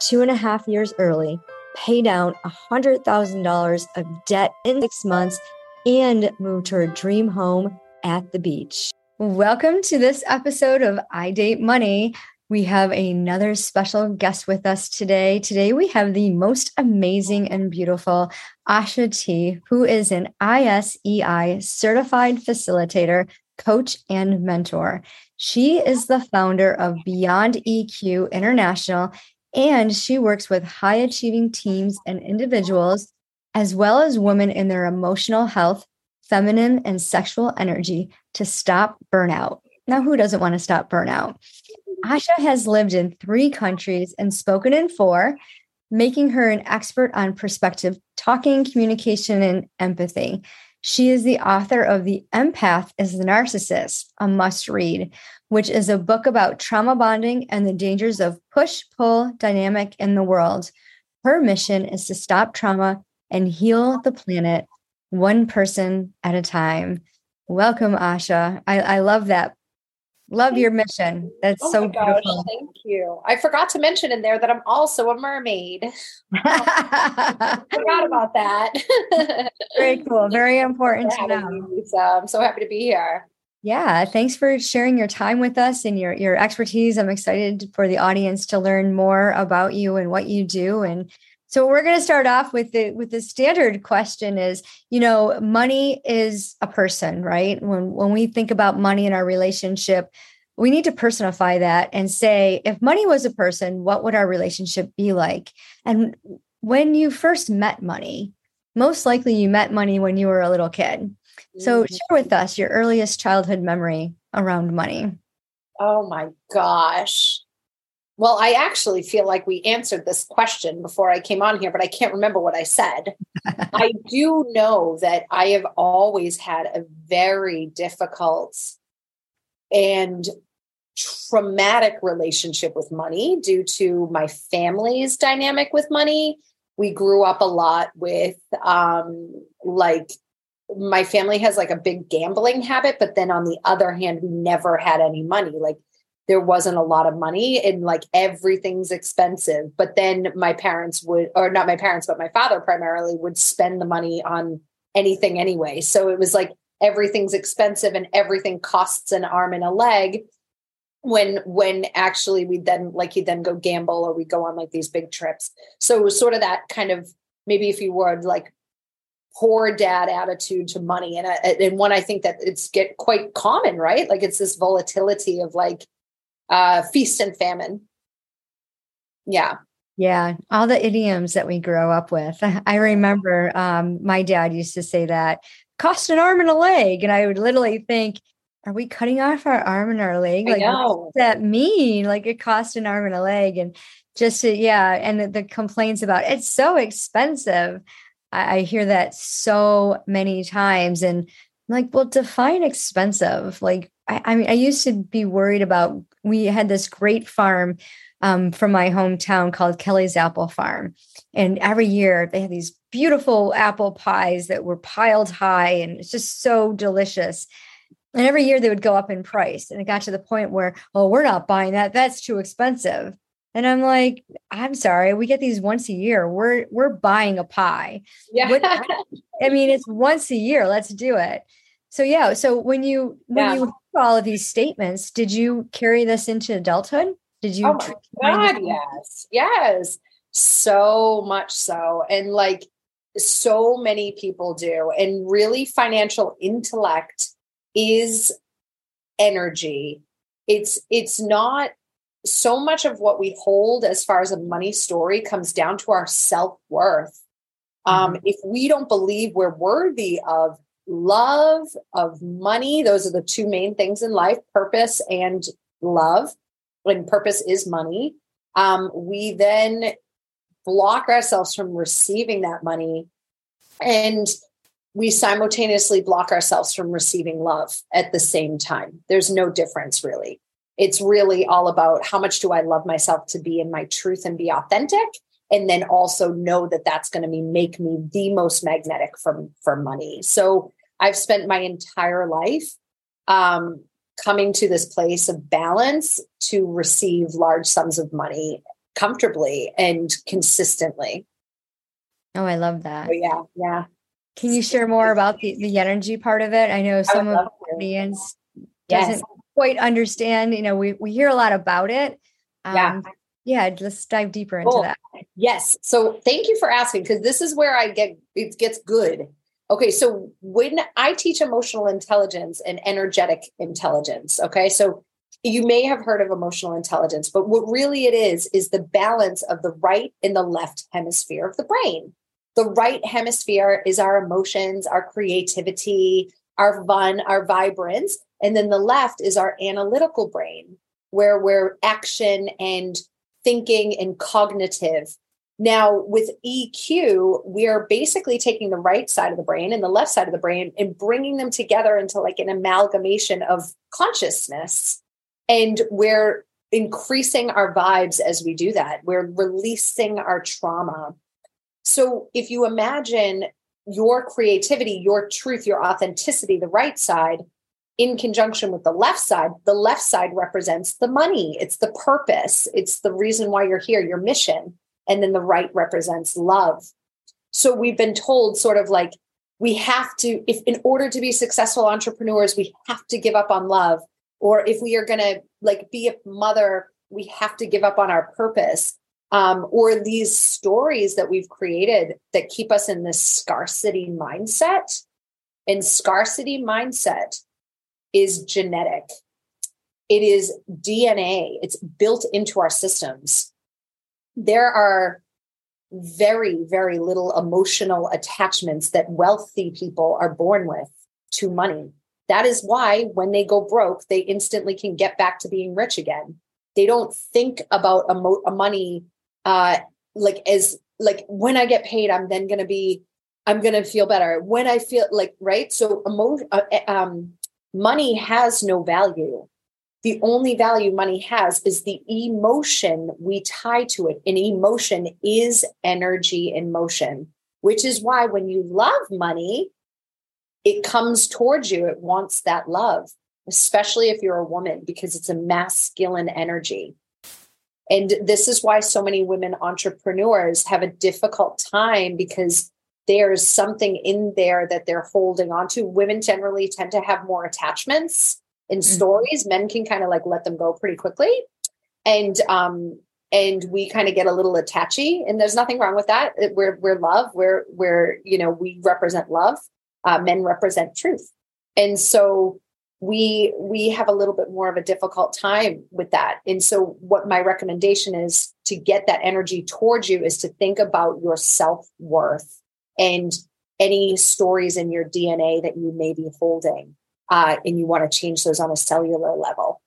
two and a half years early, pay down $100,000 of debt in six months, and move to her dream home at the beach. Welcome to this episode of I Date Money. We have another special guest with us today. Today, we have the most amazing and beautiful Aasha T, who is an ISEI certified facilitator, coach, and mentor. She is the founder of Beyond EQ International and she works with high achieving teams and individuals, as well as women in their emotional health, feminine, and sexual energy to stop burnout. Now, who doesn't want to stop burnout? Aasha has lived in three countries and spoken in four, making her an expert on perspective, talking, communication, and empathy. She is the author of The Empath is the Narcissist, a must read, which is a book about trauma bonding and the dangers of push pull dynamic in the world. Her mission is to stop trauma and heal the planet one person at a time. Welcome, Aasha. I, I love that. Love your mission. That's oh so gosh, beautiful. Thank you. I forgot to mention in there that I'm also a mermaid. I forgot about that. Very cool. Very important to know. So I'm so happy to be here. Yeah, thanks for sharing your time with us and your your expertise. I'm excited for the audience to learn more about you and what you do. And so we're going to start off with the with the standard question is, you know, money is a person, right? When when we think about money in our relationship, we need to personify that and say if money was a person, what would our relationship be like? And when you first met money, most likely you met money when you were a little kid so, mm-hmm. share with us your earliest childhood memory around money. Oh my gosh. Well, I actually feel like we answered this question before I came on here, but I can't remember what I said. I do know that I have always had a very difficult and traumatic relationship with money due to my family's dynamic with money. We grew up a lot with um, like my family has like a big gambling habit, but then on the other hand, we never had any money. Like there wasn't a lot of money and like everything's expensive. But then my parents would, or not my parents, but my father primarily would spend the money on anything anyway. So it was like everything's expensive and everything costs an arm and a leg when when actually we'd then like you then go gamble or we'd go on like these big trips so it was sort of that kind of maybe if you would like poor dad attitude to money and and one i think that it's get quite common right like it's this volatility of like uh feast and famine. Yeah. Yeah all the idioms that we grow up with. I remember um my dad used to say that cost an arm and a leg and i would literally think are we cutting off our arm and our leg? Like what does that mean? Like it cost an arm and a leg and just to, yeah and the, the complaints about it's so expensive. I, I hear that so many times. And I'm like, well, define expensive. Like, I, I mean, I used to be worried about, we had this great farm um, from my hometown called Kelly's Apple Farm. And every year they had these beautiful apple pies that were piled high and it's just so delicious. And every year they would go up in price. And it got to the point where, well, we're not buying that. That's too expensive. And I'm like, I'm sorry, we get these once a year. We're we're buying a pie. Yeah. What, I mean, it's once a year. Let's do it. So yeah. So when you when yeah. you all of these statements, did you carry this into adulthood? Did you? Oh my God, yes, yes, so much so, and like so many people do, and really, financial intellect is energy. It's it's not so much of what we hold as far as a money story comes down to our self worth. Um, mm-hmm. If we don't believe we're worthy of love, of money, those are the two main things in life purpose and love. When purpose is money, um, we then block ourselves from receiving that money and we simultaneously block ourselves from receiving love at the same time. There's no difference really. It's really all about how much do I love myself to be in my truth and be authentic and then also know that that's going to be make me the most magnetic for for money. So I've spent my entire life um, coming to this place of balance to receive large sums of money comfortably and consistently. Oh, I love that. So yeah, yeah. Can you share more about the, the energy part of it? I know some of the audience doesn't yes. quite understand. You know, we, we hear a lot about it. Um, yeah. Yeah, let's dive deeper into cool. that. Yes. So thank you for asking because this is where I get it gets good. Okay, so when I teach emotional intelligence and energetic intelligence, okay, so you may have heard of emotional intelligence, but what really it is is the balance of the right and the left hemisphere of the brain. The right hemisphere is our emotions, our creativity, our fun, our vibrance. And then the left is our analytical brain, where we're action and thinking and cognitive. Now, with EQ, we are basically taking the right side of the brain and the left side of the brain and bringing them together into like an amalgamation of consciousness. And we're increasing our vibes as we do that. We're releasing our trauma. So if you imagine your creativity, your truth, your authenticity, the right side, in conjunction with the left side, the left side represents the money, it's the purpose, it's the reason why you're here, your mission. And then the right represents love. So we've been told, sort of like, we have to, if in order to be successful entrepreneurs, we have to give up on love. Or if we are going to like be a mother, we have to give up on our purpose um, or these stories that we've created that keep us in this scarcity mindset. And scarcity mindset is genetic, it is DNA, it's built into our systems. There are very, very little emotional attachments that wealthy people are born with to money. That is why when they go broke, they instantly can get back to being rich again. They don't think about a, mo- a money uh, like as like when I get paid, I'm then going to be, I'm going to feel better. When I feel like right, so emotion, uh, eh, um, money has no value. The only value money has is the emotion we tie to it. And emotion is energy in motion, which is why when you love money, it comes towards you. It wants that love, especially if you're a woman, because it's a masculine energy. And this is why so many women entrepreneurs have a difficult time because there's something in there that they're holding on to. Women generally tend to have more attachments in mm-hmm. stories. Men can kind of like let them go pretty quickly. And um and we kind of get a little attachy and there's nothing wrong with that. We're we're love. We're we're you know, we represent love. Uh, men represent truth. And so we we have a little bit more of a difficult time with that and so what my recommendation is to get that energy towards you is to think about your self-worth and any stories in your dna that you may be holding uh, and you want to change those on a cellular level.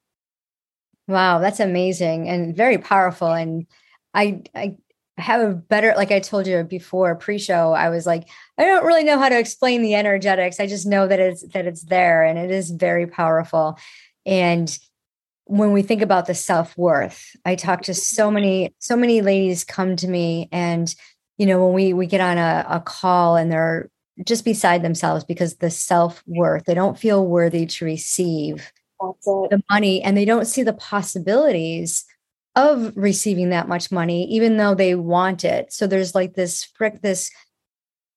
Wow that's amazing and very powerful. And i i have a better like i told you before pre-show i was like i don't really know how to explain the energetics. I just know that it's that it's there and it is very powerful. And when we think about the self-worth i talk to so many so many ladies come to me and you know when we we get on a, a call and they're just beside themselves because the self-worth they don't feel worthy to receive the money and they don't see the possibilities of receiving that much money even though they want it. So there's like this frick this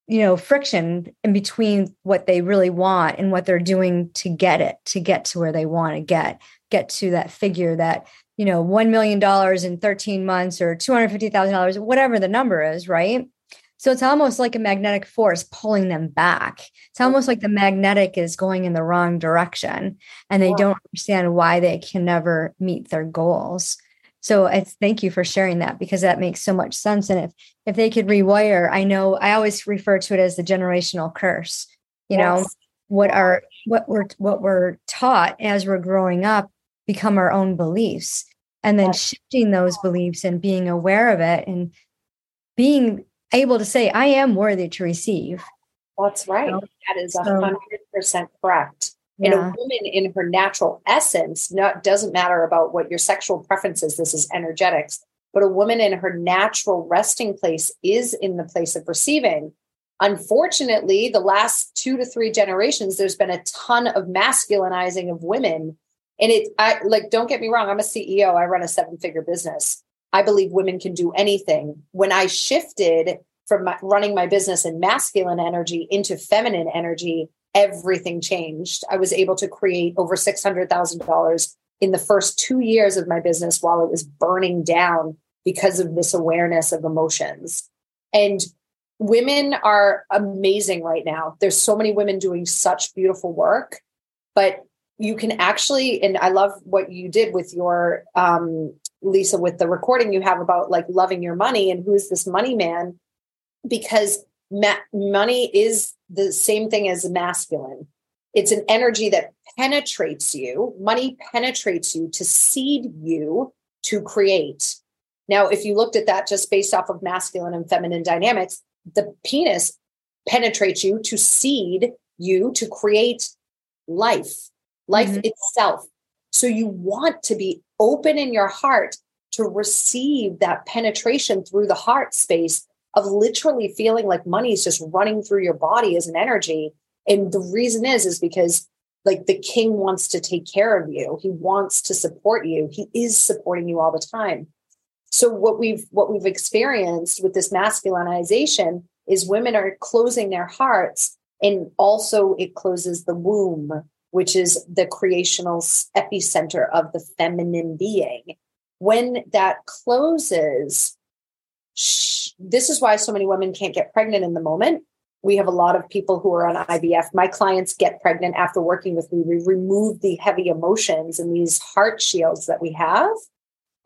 you know friction in between what they really want and what they're doing to get it to get to where they want to get get to that figure that you know 1 million dollars in 13 months or $250,000 whatever the number is right so it's almost like a magnetic force pulling them back. It's almost like the magnetic is going in the wrong direction and they don't understand why they can never meet their goals. So it's thank you for sharing that because that makes so much sense. And if if they could rewire, I know I always refer to it as the generational curse. You yes. know, what are what we're what we're taught as we're growing up become our own beliefs. And then shifting those beliefs and being aware of it and being able to say, I am worthy to receive. That's right. that is a hundred percent correct. Yeah. And a woman in her natural essence, not doesn't matter about what your sexual preferences, this is energetics, but a woman in her natural resting place is in the place of receiving. Unfortunately, the last two to three generations, there's been a ton of masculinizing of women. And it, I like, don't get me wrong, I'm a CEO, I run a seven figure business. I believe women can do anything. When I shifted from my, running my business in masculine energy into feminine energy, everything changed. I was able to create over $600,000 in the first two years of my business while it was burning down because of this awareness of emotions. And women are amazing right now. There's so many women doing such beautiful work, but you can actually, and I love what you did with your, um, Lisa, with the recording you have about like loving your money and who's this money man, because ma- money is the same thing as masculine. It's an energy that penetrates you. Money penetrates you to seed you to create. Now, if you looked at that just based off of masculine and feminine dynamics, the penis penetrates you to seed you to create life, life mm-hmm. itself. So you want to be open in your heart to receive that penetration through the heart space of literally feeling like money is just running through your body as an energy. And the reason is, is because like the king wants to take care of you. He wants to support you. He is supporting you all the time. So what we've what we've experienced with this masculinization is women are closing their hearts and also it closes the womb, which is the creational epicenter of the feminine being. When that closes, this is why so many women can't get pregnant in the moment. We have a lot of people who are on IVF. My clients get pregnant after working with me. We remove the heavy emotions and these heart shields that we have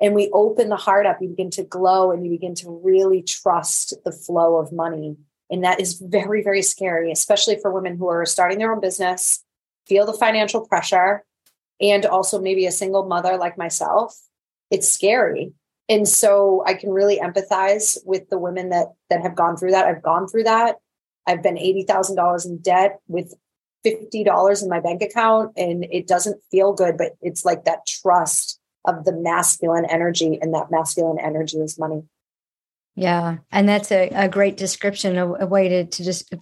and we open the heart up, you begin to glow and you begin to really trust the flow of money. And that is very, very scary, especially for women who are starting their own business, feel the financial pressure, and also maybe a single mother like myself. It's scary. And so I can really empathize with the women that that have gone through that. I've gone through that. I've been $80,000 in debt with $50 in my bank account and it doesn't feel good, but it's like that trust of the masculine energy, and that masculine energy is money. Yeah, and that's a, a great description, a, a way to, to just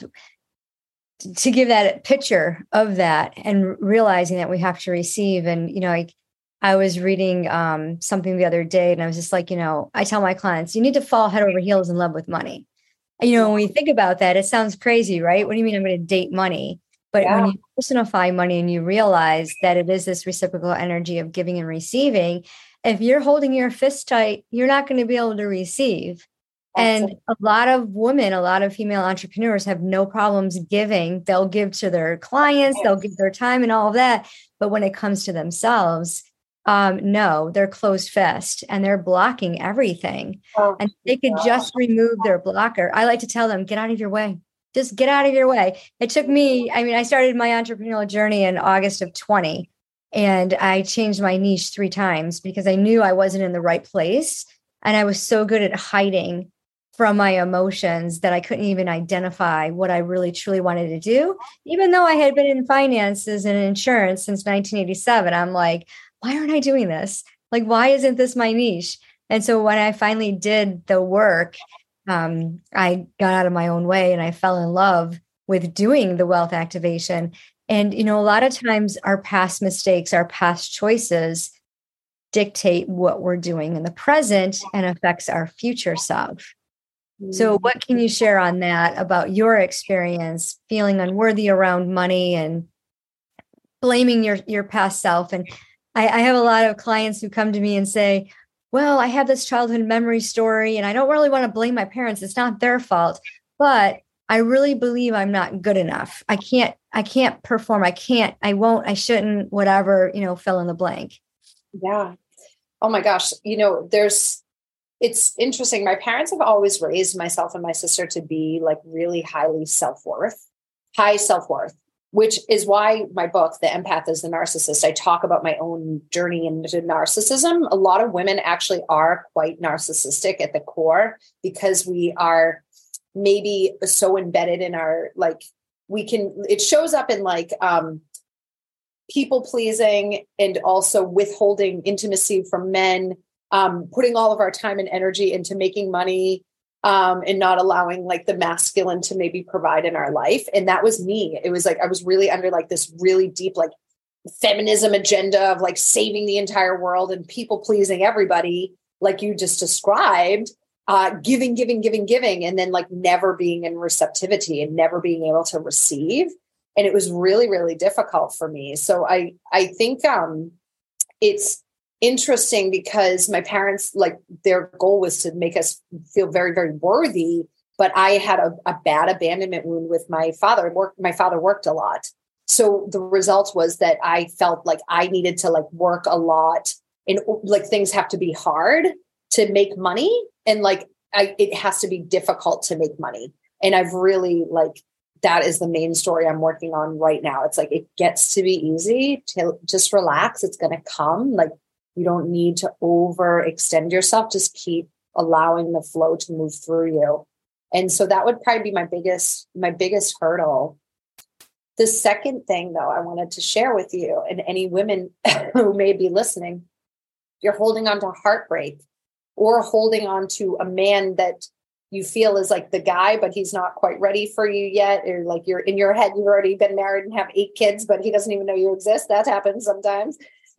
to give that picture of that and realizing that we have to receive. And you know, I I was reading um, something the other day, and I was just like, you know, I tell my clients, you need to fall head over heels in love with money. You know, when we think about that, it sounds crazy, right? What do you mean I'm going to date money? But yeah. when you personify money and you realize that it is this reciprocal energy of giving and receiving, if you're holding your fist tight, you're not going to be able to receive. And a lot of women, a lot of female entrepreneurs have no problems giving. They'll give to their clients, they'll give their time and all of that. But when it comes to themselves, um, no, they're closed fist and they're blocking everything. Oh, and they could just remove their blocker. I like to tell them, get out of your way just get out of your way. It took me, I mean, I started my entrepreneurial journey in August of 20 and I changed my niche three times because I knew I wasn't in the right place. And I was so good at hiding from my emotions that I couldn't even identify what I really truly wanted to do. Even though I had been in finances and insurance since 1987, I'm like, why aren't I doing this? Like, why isn't this my niche? And so when I finally did the work um, I got out of my own way and I fell in love with doing the wealth activation. And, you know, a lot of times our past mistakes, our past choices dictate what we're doing in the present and affects our future self. So, mm. what can you share on that about your experience feeling unworthy around money and blaming your, your past self? And I, I have a lot of clients who come to me and say, well, I have this childhood memory story and I don't really want to blame my parents. It's not their fault, but I really believe I'm not good enough. I can't, I can't perform. I can't, I won't, I shouldn't, whatever, you know, fill in the blank. Yeah. Oh my gosh. You know, there's, it's interesting. My parents have always raised myself and my sister to be like really highly self worth, high self worth. which is why my book, The Empath is the Narcissist, I talk about my own journey into narcissism. A lot of women actually are quite narcissistic at the core because we are maybe so embedded in our like we can it shows up in like um people pleasing and also withholding intimacy from men um putting all of our time and energy into making money um, and not allowing like the masculine to maybe provide in our life. And that was me. It was like I was really under like this really deep like feminism agenda of like saving the entire world and people pleasing everybody, like you just described. Uh, giving, giving, giving, giving, and then like never being in receptivity and never being able to receive. And it was really, really difficult for me. So I, I think um, it's interesting because my parents like their goal was to make us feel very very worthy but i had a, a bad abandonment wound with my father. Work my father worked a lot. So the result was that i felt like i needed to like work a lot and like things have to be hard to make money. And like I, it has to be difficult to make money. And i've really like that is the main story i'm working on right now. It's like it gets to be easy to just relax. It's going to come like you don't need to overextend yourself. Just keep allowing the flow to move through you. And so that would probably be my biggest, my biggest hurdle. The second thing though, I wanted to share with you and any women who may be listening, you're holding on to heartbreak or holding on to a man that you feel is like the guy, but he's not quite ready for you yet. Or like you're in your head, you've already been married and have eight kids, but he doesn't even know you exist. That happens sometimes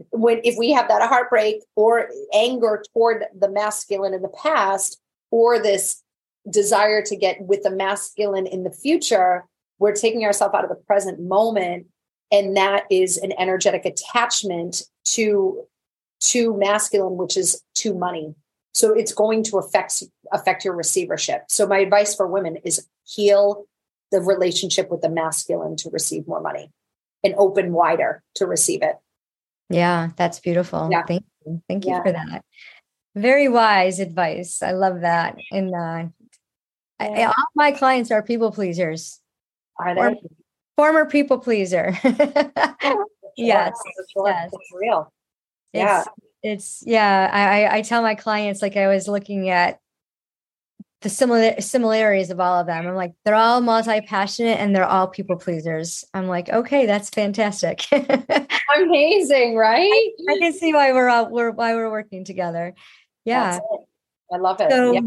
when if we have that heartbreak or anger toward the masculine in the past or this desire to get with the masculine in the future we're taking ourselves out of the present moment. And that is an energetic attachment to to masculine which is to money. So it's going to affect affect your receivership. So my advice for women is heal the relationship with the masculine to receive more money and open wider to receive it yeah, that's beautiful. Yeah. Thank you. Thank you yeah. for that. Very wise advice. I love that. And uh, I, all my clients are people pleasers. Are they? former people pleaser. yes. Sure. Yes. It's real. Yeah. It's, it's yeah. I, I tell my clients like I was looking at the similar similarities of all of them. I'm like, they're all multi-passionate and they're all people pleasers. I'm like, okay, that's fantastic. Amazing, right? I, I, can see why we're all we're why we're working together. Yeah. I love it. So yeah.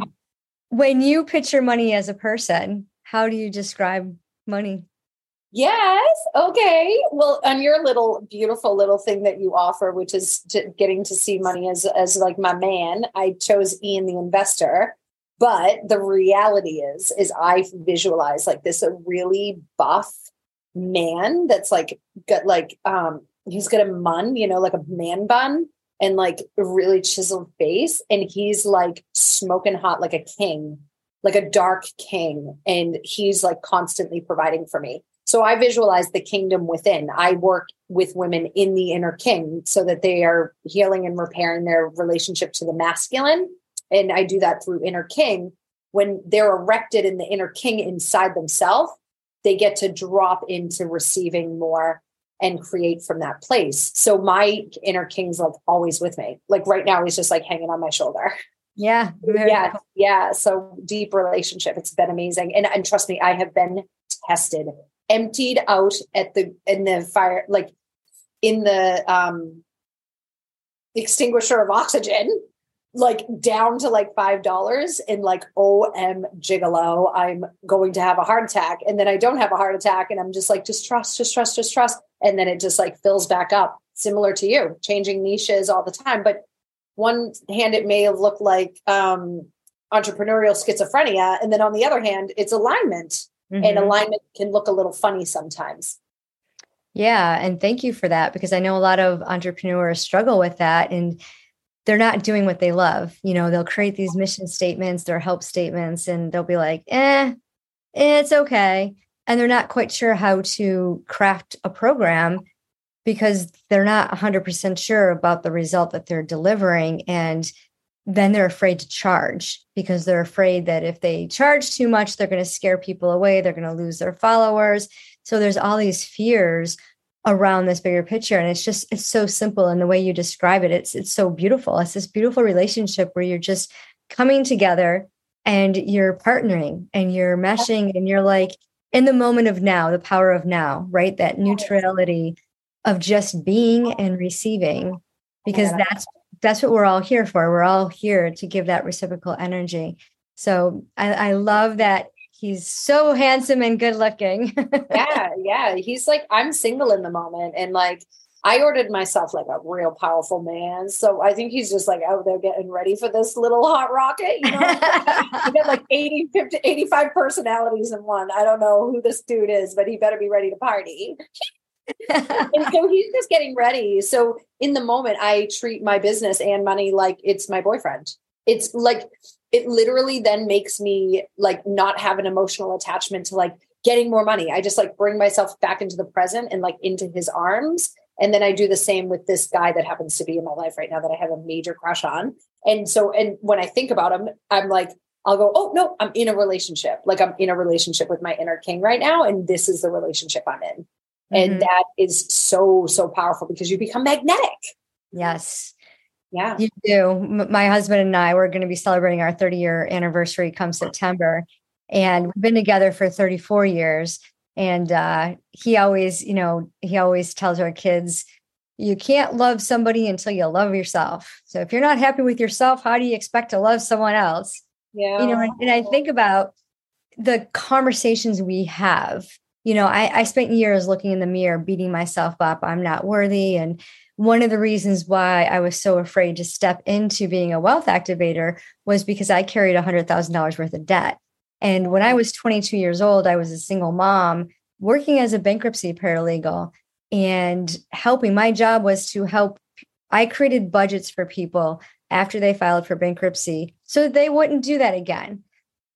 when you picture money as a person, how do you describe money? Yes. Okay. Well, on your little beautiful little thing that you offer, which is to getting to see money as as like my man, I chose Ian the investor but the reality is, is I visualize like this a really buff man that's like got like um he's got a mun, you know, like a man bun and like a really chiseled face. And he's like smoking hot like a king, like a dark king. And he's like constantly providing for me. So I visualize the kingdom within. I work with women in the inner king so that they are healing and repairing their relationship to the masculine and I do that through inner king. When they're erected in the inner king inside themselves, they get to drop into receiving more and create from that place. So my inner king's like always with me. Like right now, he's just like hanging on my shoulder. Yeah. Yeah. Cool. Yeah. So deep relationship. It's been amazing. And, and trust me, I have been tested, emptied out at the, in the fire, like in the, um, extinguisher of oxygen like down to like five dollars and like om gigolo. I'm going to have a heart attack. And then i don't have a heart attack and i'm just like just trust just trust just trust. And then it just like fills back up similar to you changing niches all the time. But one hand it may have looked like um entrepreneurial schizophrenia. And then on the other hand it's alignment. Mm-hmm. and alignment can look a little funny sometimes. Yeah and thank you for that because i know a lot of entrepreneurs struggle with that. And they're not doing what they love. You know, they'll create these mission statements, their help statements, and they'll be like, eh, it's okay. And they're not quite sure how to craft a program because they're not 100% sure about the result that they're delivering. And then they're afraid to charge because they're afraid that if they charge too much, they're going to scare people away. They're going to lose their followers. So there's all these fears around this bigger picture and it's just it's so simple and the way you describe it. It's it's so beautiful. It's this beautiful relationship where you're just coming together and you're partnering and you're meshing and you're like in the moment of now the power of now right? That neutrality of just being and receiving because that's that's what we're all here for. We're all here to give that reciprocal energy. So I, I love that he's so handsome and good looking. yeah, yeah. He's like, I'm single in the moment. And like, I ordered myself like a real powerful man. So I think he's just like out there getting ready for this little hot rocket. You know, you got like 80, 50, 85 personalities in one. I don't know who this dude is, but he better be ready to party. and so he's just getting ready. So in the moment, I treat my business and money like it's my boyfriend. It's like it literally then makes me like not have an emotional attachment to like getting more money. I just like bring myself back into the present and like into his arms. And then I do the same with this guy that happens to be in my life right now that I have a major crush on. And so, and when I think about him, I'm like, I'll go, oh no, I'm in a relationship. Like I'm in a relationship with my inner king right now. And this is the relationship I'm in. Mm-hmm. And that is so, so powerful because you become magnetic. Yes. Yeah. You do. My husband and I, we're going to be celebrating our 30 year anniversary come September. And we've been together for 34 years. And uh, he always, you know, he always tells our kids, you can't love somebody until you love yourself. So if you're not happy with yourself, how do you expect to love someone else? Yeah. You know, and, and I think about the conversations we have. You know, I, I spent years looking in the mirror, beating myself up. I'm not worthy. And one of the reasons why I was so afraid to step into being a wealth activator was because I carried $100,000 worth of debt. And when I mm-hmm. was 22 years old, I was a single mom working as a bankruptcy paralegal and helping. My job was to help. I created budgets for people after they filed for bankruptcy so they wouldn't do that again.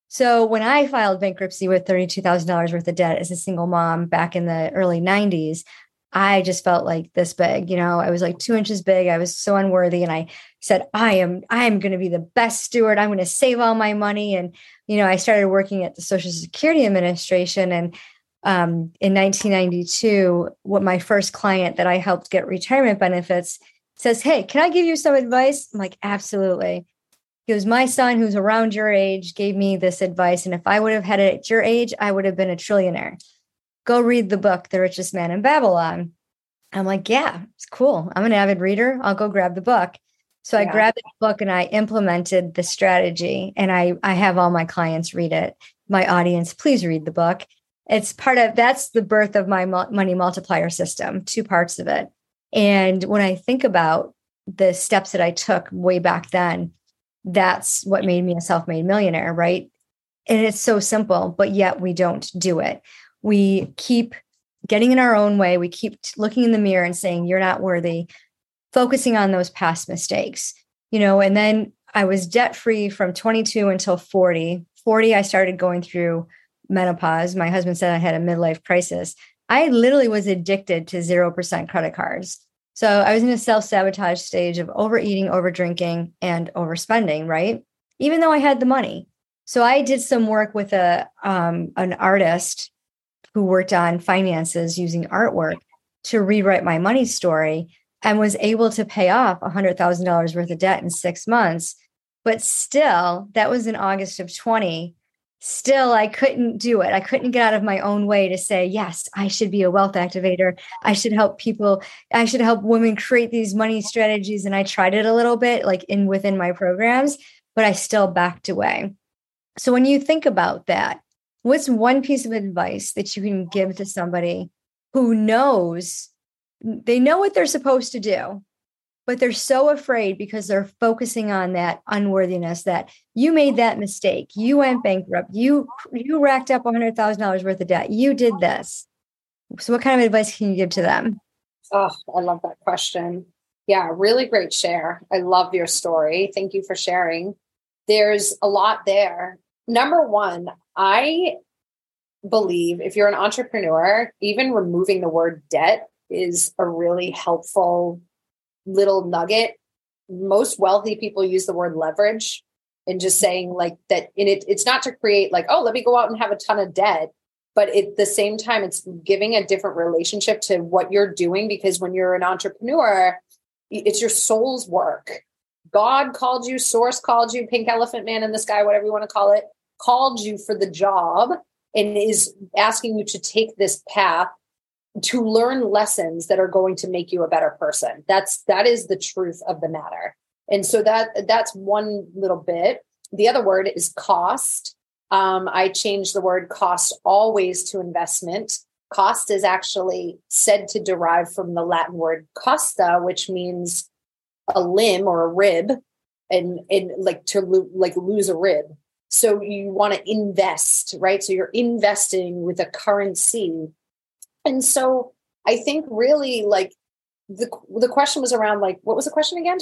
So when I filed bankruptcy with $32,000 worth of debt as a single mom back in the early 90s, I just felt like this big, you know, I was like two inches big. I was so unworthy. And I said, I am, I am going to be the best steward. I'm going to save all my money. And, you know, I started working at the Social Security Administration. And um, in 1992, what my first client that I helped get retirement benefits says, Hey, can I give you some advice? I'm like, absolutely. He goes, My son, who's around your age, gave me this advice. And if I would have had it at your age, I would have been a trillionaire go read the book, The Richest Man in Babylon. I'm like, yeah, it's cool. I'm an avid reader. I'll go grab the book. So yeah. I grabbed the book and I implemented the strategy and I I have all my clients read it. My audience, please read the book. It's part of that's the birth of my money multiplier system, two parts of it. And when I think about the steps that I took way back then, that's what made me a self-made millionaire, right? And it's so simple, but yet we don't do it we keep getting in our own way. We keep looking in the mirror and saying, You're not worthy, focusing on those past mistakes, you know. And then I was debt free from 22 until 40. 40, I started going through menopause. My husband said I had a midlife crisis. I literally was addicted to 0% credit cards. So I was in a self sabotage stage of overeating, over drinking, and overspending, right? Even though I had the money. So I did some work with a um, an artist who worked on finances using artwork to rewrite my money story and was able to pay off $100,000 worth of debt in six months. But still, that was in August of 20. Still, I couldn't do it. I couldn't get out of my own way to say, yes, I should be a wealth activator. I should help people. I should help women create these money strategies. And I tried it a little bit, like in within my programs, but I still backed away. So when you think about that, what's one piece of advice that you can give to somebody who knows they know what they're supposed to do but they're so afraid because they're focusing on that unworthiness that you made that mistake you went bankrupt you you racked up $100000 worth of debt you did this. So what kind of advice can you give to them? Oh i love that question. Yeah really great share. I love your story. Thank you for sharing. There's a lot there number one I believe if you're an entrepreneur, even removing the word debt is a really helpful little nugget. Most wealthy people use the word leverage and just saying like that in it it's not to create like oh let me go out and have a ton of debt but at the same time, it's giving a different relationship to what you're doing because when you're an entrepreneur, it's your soul's work. God called you, Source called you, Pink Elephant Man in the Sky, whatever you want to call it, called you for the job and is asking you to take this path to learn lessons that are going to make you a better person. That's that is the truth of the matter. And so that that's one little bit. The other word is cost. Um, I changed the word cost always to investment. Cost is actually said to derive from the Latin word costa, which means a limb or a rib, and and like to lo- like lose a rib. So you want to invest, right? So you're investing with a currency and so I think really like the the question was around like what was the question again?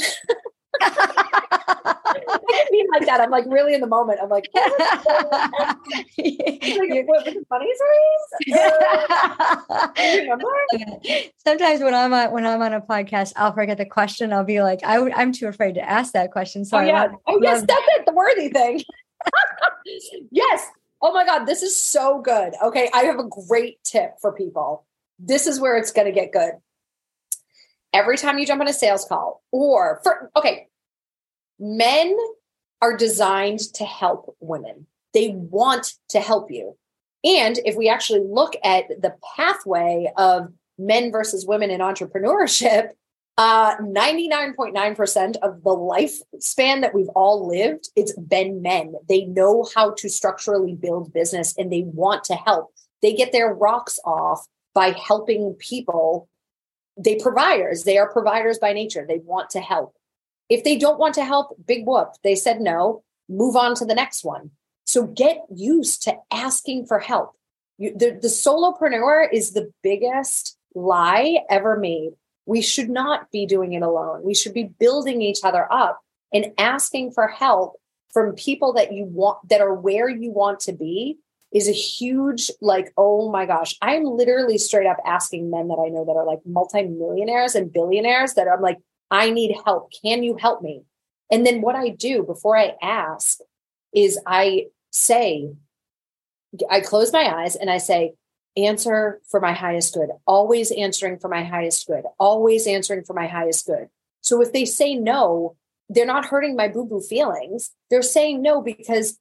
I didn't mean like that. I'm like really in the moment. I'm like, what, like, what was the funny stories? Sometimes when I'm on, when I'm on a podcast, I'll forget the question. I'll be like, I w- I'm too afraid to ask that question. So oh, yeah. oh yes, that's it. The worthy thing. yes. Oh my God, this is so good. Okay, I have a great tip for people. This is where it's going to get good. Every time you jump on a sales call, or for, okay, men are designed to help women, they want to help you. And if we actually look at the pathway of men versus women in entrepreneurship, uh, 99.9% of the lifespan that we've all lived, it's been men. They know how to structurally build business and they want to help. They get their rocks off by helping people. They providers, they are providers by nature. They want to help. If they don't want to help, big whoop. They said no, move on to the next one. So get used to asking for help. You, the, the solopreneur is the biggest lie ever made we should not be doing it alone. We should be building each other up and asking for help from people that you want that are where you want to be is a huge like oh my gosh i'm literally straight up asking men that i know that are like multimillionaires and billionaires that i'm like i need help can you help me and then what i do before i ask is i say i close my eyes and i say answer for my highest good, always answering for my highest good, always answering for my highest good. So if they say no, they're not hurting my boo boo feelings. They're saying no because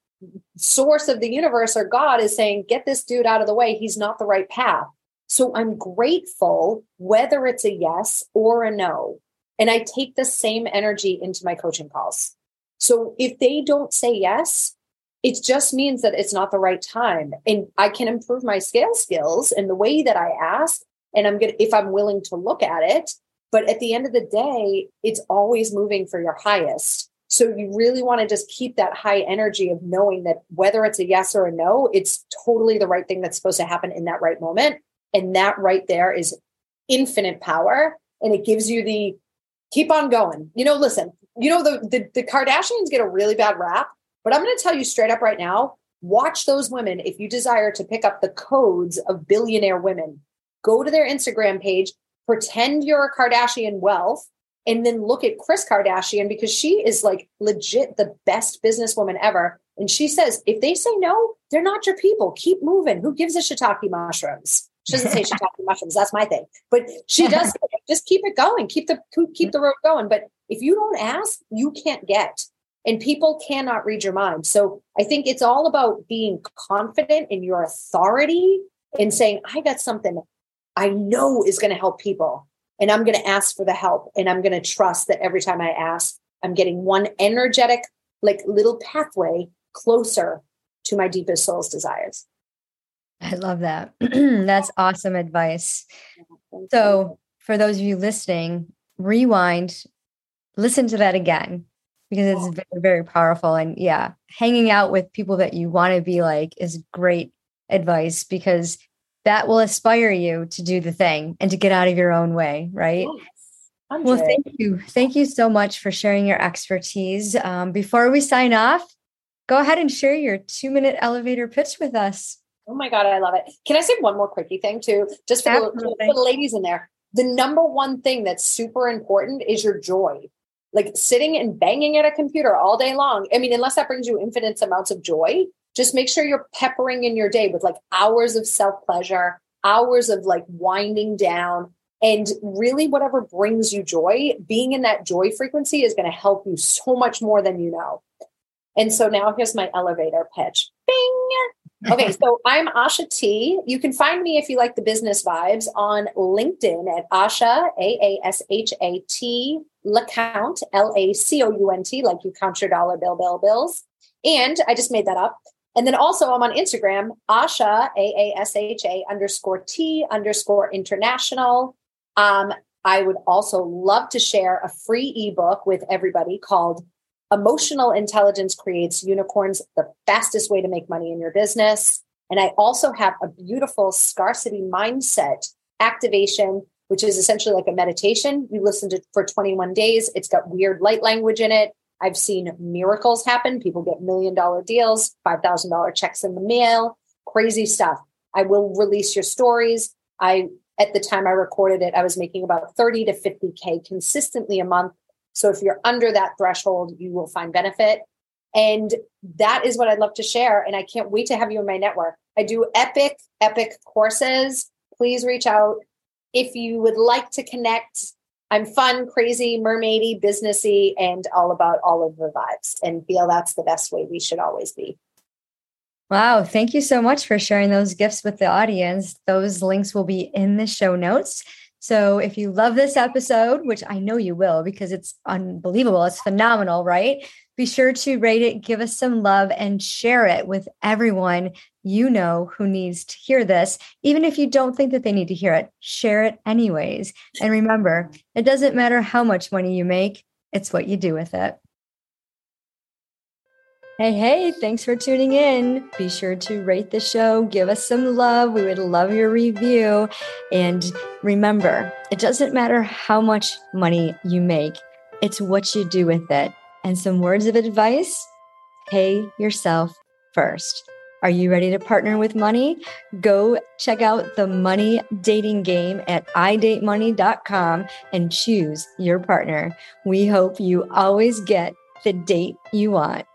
source of the universe or God is saying, get this dude out of the way. He's not the right path. So I'm grateful whether it's a yes or a no. And I take the same energy into my coaching calls. So if they don't say yes, it just means that it's not the right time. And i can improve my scale skills and the way that i ask and i'm going to, if i'm willing to look at it. But at the end of the day it's always moving for your highest. So you really want to just keep that high energy of knowing that whether it's a yes or a no it's totally the right thing that's supposed to happen in that right moment. And that right there is infinite power and it gives you the keep on going you know listen you know the, the, the kardashians get a really bad rap but I'm going to tell you straight up right now watch those women if you desire to pick up the codes of billionaire women. Go to their Instagram page, pretend you're a Kardashian wealth, and then look at Kris Kardashian because she is like legit the best businesswoman ever. And she says, if they say no, they're not your people. Keep moving. Who gives a shiitake mushrooms? She doesn't say shiitake mushrooms. That's my thing. But she does just keep it going. Keep the keep the road going. But if you don't ask, you can't get and people cannot read your mind. So I think it's all about being confident in your authority and saying, I got something I know is going to help people. And I'm going to ask for the help. And I'm going to trust that every time I ask, I'm getting one energetic, like little pathway closer to my deepest soul's desires. I love that. That's awesome advice. So, for those of you listening, rewind, listen to that again because it's very, very powerful. And yeah, hanging out with people that you want to be like is great advice because that will inspire you to do the thing and to get out of your own way, right? Yes. Well, thank you. Thank you so much for sharing your expertise. Um, before we sign off, go ahead and share your two minute elevator pitch with us. Oh my God, I love it. Can I say one more quickie thing too? Just for the, for the ladies in there. The number one thing that's super important is your joy like sitting and banging at a computer all day long. I mean, unless that brings you infinite amounts of joy, just make sure you're peppering in your day with like hours of self pleasure, hours of like winding down, and really whatever brings you joy. Being in that joy frequency is going to help you so much more than you know. And so now here's my elevator pitch. Bing. Okay, so I'm Aasha T. You can find me if you like the business vibes on LinkedIn at Aasha, A A S H A T, LaCount, L A C O U N T, like you count your dollar bill, bill, bills. And I just made that up. And then also I'm on Instagram, Aasha, A A S H A underscore T underscore international. Um, I would also love to share a free ebook with everybody called Emotional Intelligence Creates Unicorns, the fastest way to make money in your business. And I also have a beautiful scarcity mindset activation, which is essentially like a meditation. You listen to for 21 days. It's got weird light language in it. I've seen miracles happen. People get million dollar deals, $5,000 checks in the mail, crazy stuff. I will release your stories. I, at the time I recorded it, I was making about 30 to 50K consistently a month. So if you're under that threshold, you will find benefit. And that is what I'd love to share. And I can't wait to have you in my network. I do epic, epic courses. Please reach out. If you would like to connect, I'm fun, crazy, mermaidy, businessy, and all about all of the vibes and feel that's the best way we should always be. Wow. Thank you so much for sharing those gifts with the audience. Those links will be in the show notes. So if you love this episode, which I know you will because it's unbelievable, it's phenomenal, right? Be sure to rate it, give us some love, and share it with everyone you know who needs to hear this. Even if you don't think that they need to hear it, share it anyways. And remember, it doesn't matter how much money you make, it's what you do with it. Hey, hey, thanks for tuning in. Be sure to rate the show, give us some love. We would love your review. And remember, it doesn't matter how much money you make, it's what you do with it. And some words of advice pay yourself first. Are you ready to partner with money? Go check out the money dating game at idatemoney.com and choose your partner. We hope you always get the date you want.